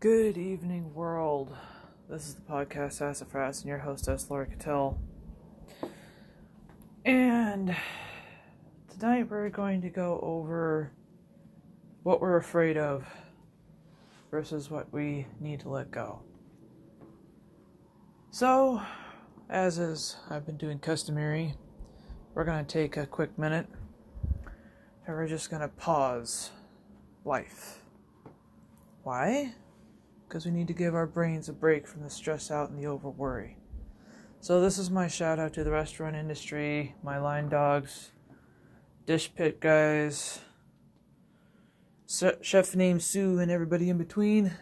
Good evening, world. This is the podcast Sassafras and your hostess, Laura Cattell. And tonight we're going to go over what we're afraid of versus what we need to let go. So, as is, I've been doing customary, we're going to take a quick minute and we're just going to pause life. Why? Because we need to give our brains a break from the stress out and the over worry. So, this is my shout out to the restaurant industry, my line dogs, dish pit guys, chef named Sue, and everybody in between.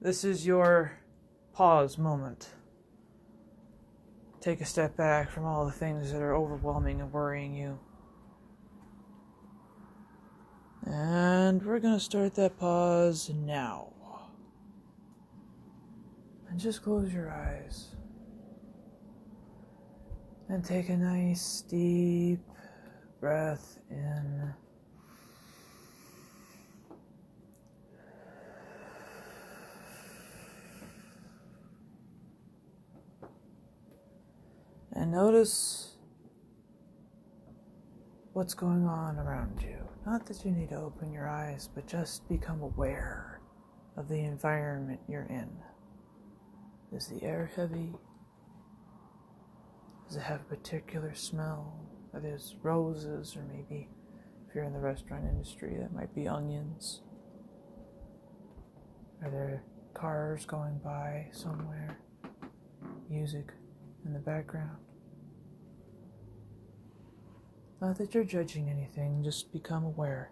This is your pause moment. Take a step back from all the things that are overwhelming and worrying you. And we're going to start that pause now. And just close your eyes. And take a nice deep breath in. and notice what's going on around you. Not that you need to open your eyes, but just become aware of the environment you're in. Is the air heavy? Does it have a particular smell? Are there roses, or maybe if you're in the restaurant industry, that might be onions? Are there cars going by somewhere? Music in the background? Not that you're judging anything, just become aware.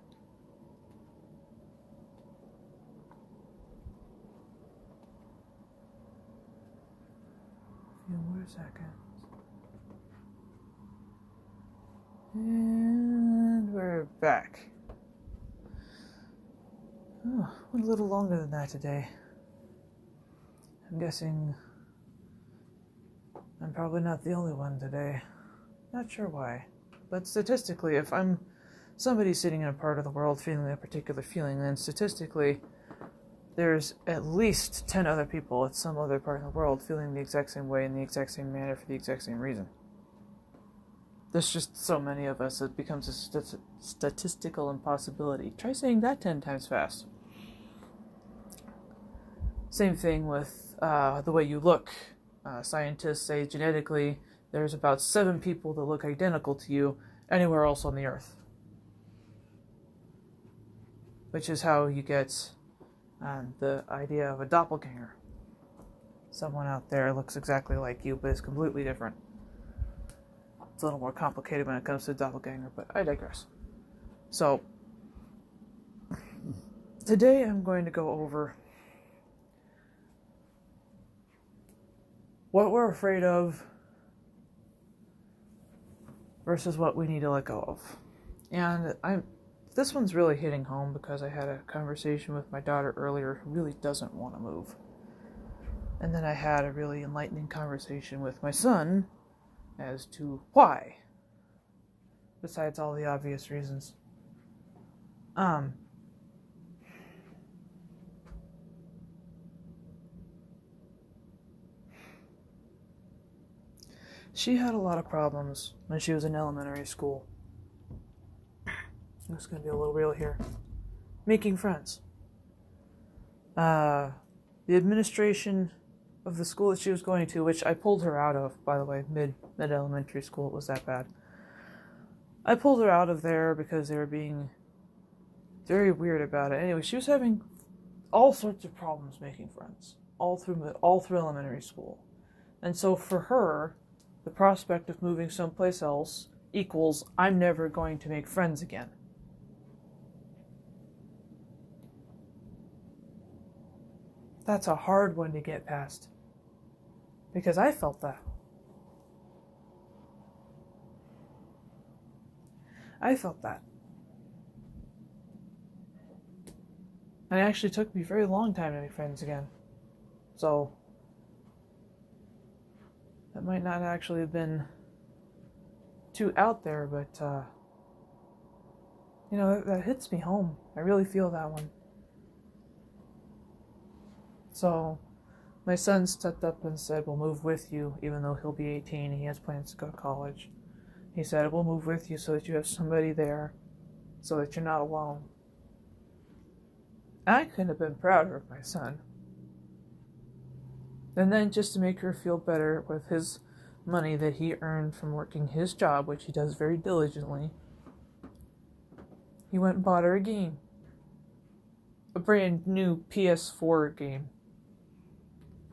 Few more seconds. And we're back. Oh, went a little longer than that today. I'm guessing I'm probably not the only one today. Not sure why. But statistically, if I'm somebody sitting in a part of the world feeling a particular feeling, then statistically, there's at least 10 other people at some other part of the world feeling the exact same way in the exact same manner for the exact same reason. There's just so many of us, it becomes a st- statistical impossibility. Try saying that 10 times fast. Same thing with uh, the way you look. Uh, scientists say genetically there's about seven people that look identical to you anywhere else on the earth. Which is how you get um, the idea of a doppelganger. Someone out there looks exactly like you, but is completely different. It's a little more complicated when it comes to doppelganger, but I digress. So, today I'm going to go over what we're afraid of versus what we need to let go of. And I'm this one's really hitting home because I had a conversation with my daughter earlier who really doesn't want to move. And then I had a really enlightening conversation with my son as to why. Besides all the obvious reasons. Um She had a lot of problems when she was in elementary school. Going to be a little real here. Making friends. Uh, the administration of the school that she was going to, which I pulled her out of, by the way, mid mid elementary school, it was that bad. I pulled her out of there because they were being very weird about it. Anyway, she was having all sorts of problems making friends all through all through elementary school, and so for her, the prospect of moving someplace else equals I'm never going to make friends again. That's a hard one to get past. Because I felt that. I felt that. And it actually took me a very long time to make friends again. So, that might not actually have been too out there, but uh, you know that, that hits me home. I really feel that one. So my son stepped up and said, We'll move with you, even though he'll be 18 and he has plans to go to college. He said, We'll move with you so that you have somebody there, so that you're not alone. I couldn't have been prouder of my son. And then, just to make her feel better with his money that he earned from working his job, which he does very diligently, he went and bought her a game. A brand new PS4 game.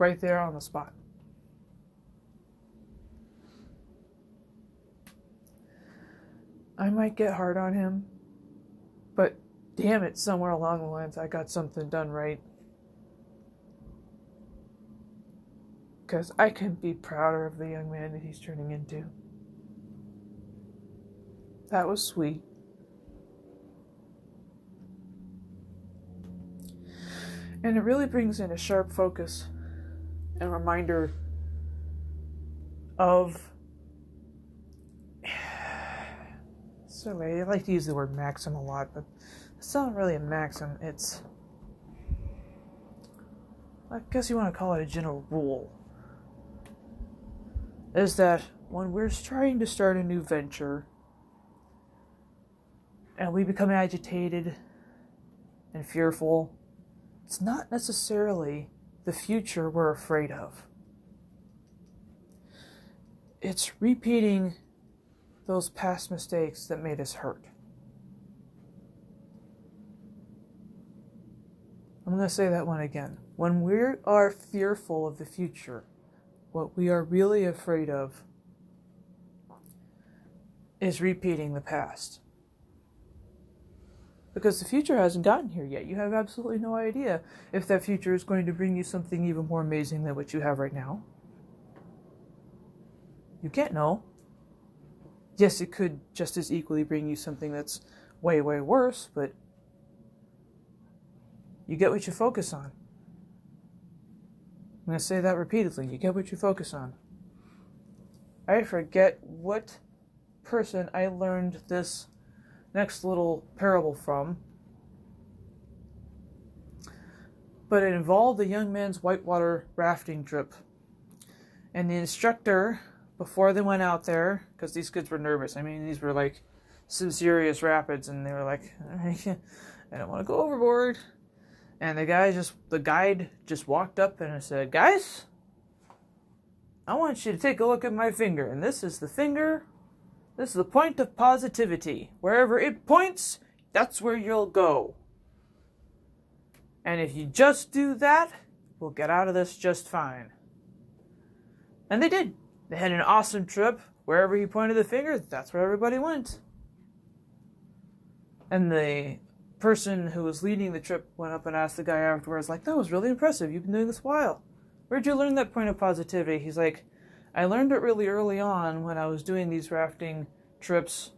Right there on the spot. I might get hard on him, but damn it, somewhere along the lines I got something done right. Because I couldn't be prouder of the young man that he's turning into. That was sweet. And it really brings in a sharp focus and reminder of. So I like to use the word maxim a lot, but it's not really a maxim. It's. I guess you want to call it a general rule. Is that when we're trying to start a new venture and we become agitated and fearful, it's not necessarily the future we're afraid of. It's repeating those past mistakes that made us hurt. I'm going to say that one again. When we are fearful of the future, what we are really afraid of is repeating the past because the future hasn't gotten here yet. You have absolutely no idea if that future is going to bring you something even more amazing than what you have right now. You can't know. Yes, it could just as equally bring you something that's way, way worse, but you get what you focus on. I'm going to say that repeatedly. You get what you focus on. I forget what person I learned this next little parable from. But it involved the young man's whitewater rafting trip. And the instructor, before they went out there, because these kids were nervous, I mean, these were like some serious rapids, and they were like, I don't want to go overboard. And the guy just, the guide just walked up and said, Guys, I want you to take a look at my finger. And this is the finger this is the point of positivity. Wherever it points, that's where you'll go. And if you just do that, we'll get out of this just fine. And they did. They had an awesome trip. Wherever he pointed the finger, that's where everybody went. And the person who was leading the trip went up and asked the guy afterwards, like, that was really impressive. You've been doing this a while. Where'd you learn that point of positivity? He's like, I learned it really early on when I was doing these rafting trips.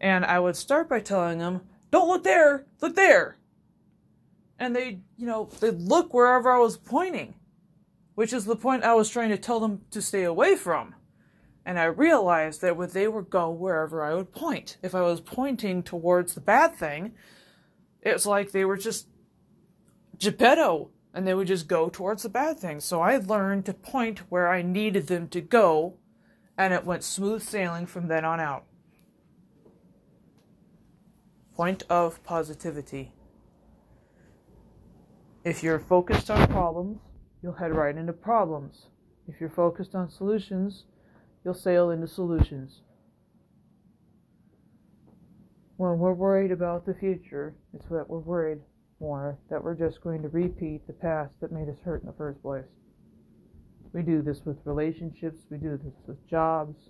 And I would start by telling them, don't look there, look there. And they, you know, they'd look wherever I was pointing, which is the point I was trying to tell them to stay away from. And I realized that they would go wherever I would point. If I was pointing towards the bad thing, it's like they were just Geppetto and they would just go towards the bad things. So I learned to point where I needed them to go, and it went smooth sailing from then on out. Point of positivity. If you're focused on problems, you'll head right into problems. If you're focused on solutions, you'll sail into solutions. When we're worried about the future, it's that we're worried more that we're just going to repeat the past that made us hurt in the first place. We do this with relationships, we do this with jobs,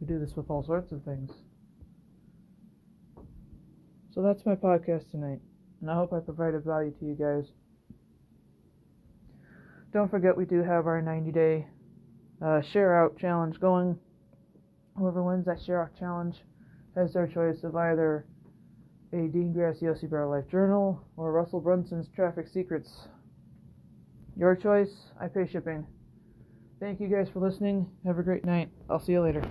we do this with all sorts of things. So that's my podcast tonight, and I hope I provided value to you guys. Don't forget, we do have our 90 day uh, share out challenge going. Whoever wins that share out challenge has their choice of either a Dean Graziosi Bar Life Journal, or Russell Brunson's Traffic Secrets. Your choice. I pay shipping. Thank you guys for listening. Have a great night. I'll see you later.